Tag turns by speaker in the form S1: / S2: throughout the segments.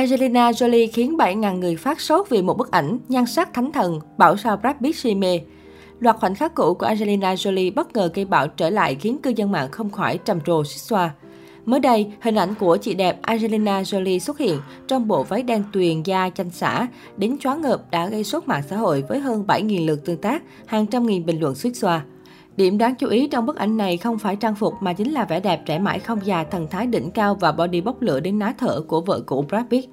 S1: Angelina Jolie khiến 7.000 người phát sốt vì một bức ảnh nhan sắc thánh thần, bảo sao Brad Pitt si mê. Loạt khoảnh khắc cũ của Angelina Jolie bất ngờ gây bão trở lại khiến cư dân mạng không khỏi trầm trồ xích xoa. Mới đây, hình ảnh của chị đẹp Angelina Jolie xuất hiện trong bộ váy đen tuyền da chanh xả, đến choáng ngợp đã gây sốt mạng xã hội với hơn 7.000 lượt tương tác, hàng trăm nghìn bình luận xích xoa. Điểm đáng chú ý trong bức ảnh này không phải trang phục mà chính là vẻ đẹp trẻ mãi không già, thần thái đỉnh cao và body bốc lửa đến ná thở của vợ cũ Brad Pitt.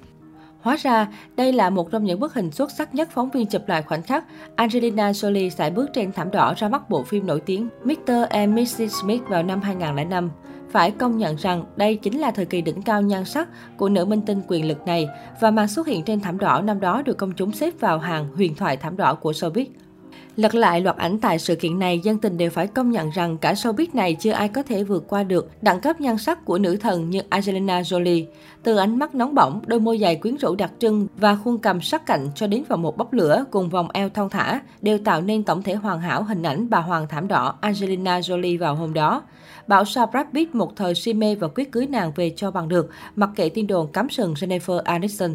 S1: Hóa ra, đây là một trong những bức hình xuất sắc nhất phóng viên chụp lại khoảnh khắc Angelina Jolie sải bước trên thảm đỏ ra mắt bộ phim nổi tiếng Mr. and Mrs. Smith vào năm 2005. Phải công nhận rằng đây chính là thời kỳ đỉnh cao nhan sắc của nữ minh tinh quyền lực này và màn xuất hiện trên thảm đỏ năm đó được công chúng xếp vào hàng huyền thoại thảm đỏ của showbiz. Lật lại loạt ảnh tại sự kiện này, dân tình đều phải công nhận rằng cả showbiz này chưa ai có thể vượt qua được đẳng cấp nhan sắc của nữ thần như Angelina Jolie. Từ ánh mắt nóng bỏng, đôi môi dài quyến rũ đặc trưng và khuôn cầm sắc cạnh cho đến vào một bốc lửa cùng vòng eo thon thả đều tạo nên tổng thể hoàn hảo hình ảnh bà hoàng thảm đỏ Angelina Jolie vào hôm đó. Bảo sao Brad Pitt một thời si mê và quyết cưới nàng về cho bằng được, mặc kệ tin đồn cắm sừng Jennifer Aniston.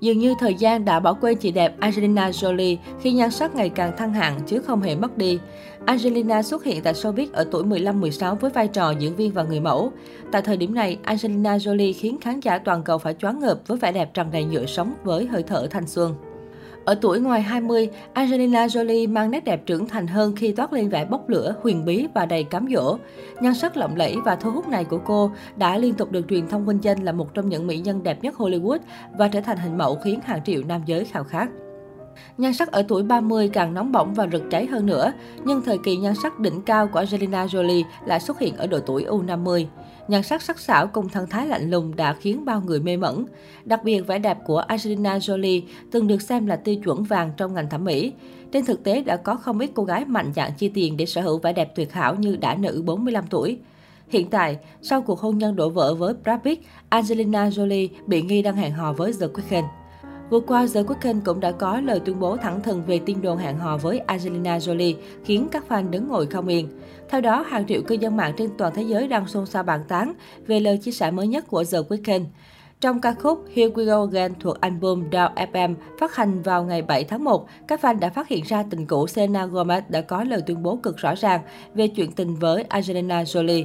S1: Dường như thời gian đã bỏ quên chị đẹp Angelina Jolie khi nhan sắc ngày càng thăng hạng chứ không hề mất đi. Angelina xuất hiện tại showbiz ở tuổi 15-16 với vai trò diễn viên và người mẫu. Tại thời điểm này, Angelina Jolie khiến khán giả toàn cầu phải choáng ngợp với vẻ đẹp tràn đầy nhựa sống với hơi thở thanh xuân. Ở tuổi ngoài 20, Angelina Jolie mang nét đẹp trưởng thành hơn khi toát lên vẻ bốc lửa, huyền bí và đầy cám dỗ. Nhan sắc lộng lẫy và thu hút này của cô đã liên tục được truyền thông vinh danh là một trong những mỹ nhân đẹp nhất Hollywood và trở thành hình mẫu khiến hàng triệu nam giới khao khát. Nhan sắc ở tuổi 30 càng nóng bỏng và rực cháy hơn nữa, nhưng thời kỳ nhan sắc đỉnh cao của Angelina Jolie lại xuất hiện ở độ tuổi U50. Nhan sắc sắc sảo cùng thân thái lạnh lùng đã khiến bao người mê mẩn. Đặc biệt, vẻ đẹp của Angelina Jolie từng được xem là tiêu chuẩn vàng trong ngành thẩm mỹ. Trên thực tế, đã có không ít cô gái mạnh dạn chi tiền để sở hữu vẻ đẹp tuyệt hảo như đã nữ 45 tuổi. Hiện tại, sau cuộc hôn nhân đổ vỡ với Brad Pitt, Angelina Jolie bị nghi đang hẹn hò với The Weeknd. Vừa qua, The Weeknd cũng đã có lời tuyên bố thẳng thừng về tin đồn hẹn hò với Angelina Jolie, khiến các fan đứng ngồi không yên. Theo đó, hàng triệu cư dân mạng trên toàn thế giới đang xôn xao bàn tán về lời chia sẻ mới nhất của The Weeknd. Trong ca khúc Here We Go Again thuộc album Down FM phát hành vào ngày 7 tháng 1, các fan đã phát hiện ra tình cũ Selena Gomez đã có lời tuyên bố cực rõ ràng về chuyện tình với Angelina Jolie.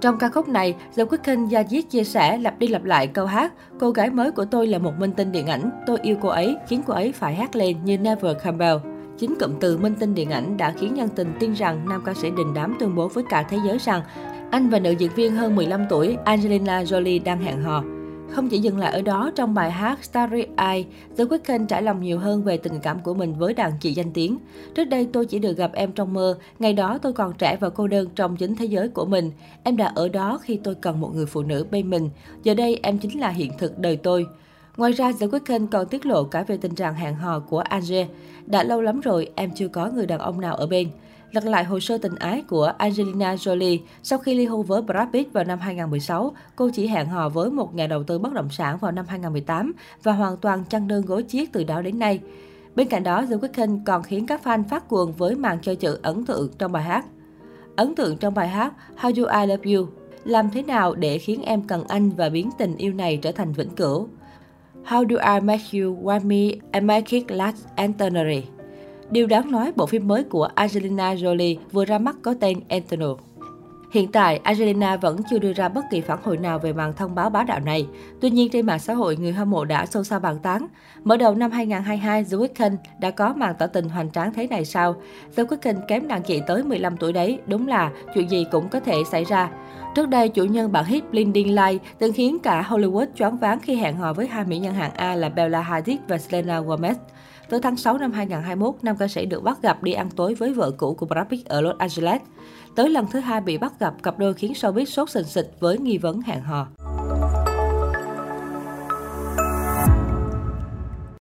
S1: Trong ca khúc này, The Weeknd diết chia sẻ lặp đi lặp lại câu hát Cô gái mới của tôi là một minh tinh điện ảnh, tôi yêu cô ấy, khiến cô ấy phải hát lên như Never Campbell Chính cụm từ minh tinh điện ảnh đã khiến nhân tình tin rằng nam ca sĩ đình đám tuyên bố với cả thế giới rằng anh và nữ diễn viên hơn 15 tuổi Angelina Jolie đang hẹn hò. Không chỉ dừng lại ở đó, trong bài hát Starry Eye, The Weeknd trải lòng nhiều hơn về tình cảm của mình với đàn chị danh tiếng. Trước đây tôi chỉ được gặp em trong mơ, ngày đó tôi còn trẻ và cô đơn trong chính thế giới của mình. Em đã ở đó khi tôi cần một người phụ nữ bên mình. Giờ đây em chính là hiện thực đời tôi. Ngoài ra, The Weeknd còn tiết lộ cả về tình trạng hẹn hò của Ange. Đã lâu lắm rồi, em chưa có người đàn ông nào ở bên. Lật lại hồ sơ tình ái của Angelina Jolie, sau khi ly hôn với Brad Pitt vào năm 2016, cô chỉ hẹn hò với một nhà đầu tư bất động sản vào năm 2018 và hoàn toàn chăn đơn gối chiếc từ đó đến nay. Bên cạnh đó, The Weeknd còn khiến các fan phát cuồng với màn chơi chữ ấn tượng trong bài hát. Ấn tượng trong bài hát How Do I Love You Làm thế nào để khiến em cần anh và biến tình yêu này trở thành vĩnh cửu? How Do I Make You Want Me and Make It Last Eternally Điều đáng nói, bộ phim mới của Angelina Jolie vừa ra mắt có tên Eternal. Hiện tại, Angelina vẫn chưa đưa ra bất kỳ phản hồi nào về màn thông báo bá đạo này. Tuy nhiên, trên mạng xã hội, người hâm mộ đã sâu xa bàn tán. Mở đầu năm 2022, The Weeknd đã có màn tỏ tình hoành tráng thế này sao? The Weeknd kém đàn chị tới 15 tuổi đấy, đúng là chuyện gì cũng có thể xảy ra. Trước đây, chủ nhân bản hit Blinding Light từng khiến cả Hollywood choáng váng khi hẹn hò với hai mỹ nhân hạng A là Bella Hadid và Selena Gomez. Tới tháng 6 năm 2021, nam ca sĩ được bắt gặp đi ăn tối với vợ cũ của Brad Pitt ở Los Angeles. Tới lần thứ hai bị bắt gặp, cặp đôi khiến showbiz sốt sình sịch với nghi vấn hẹn hò.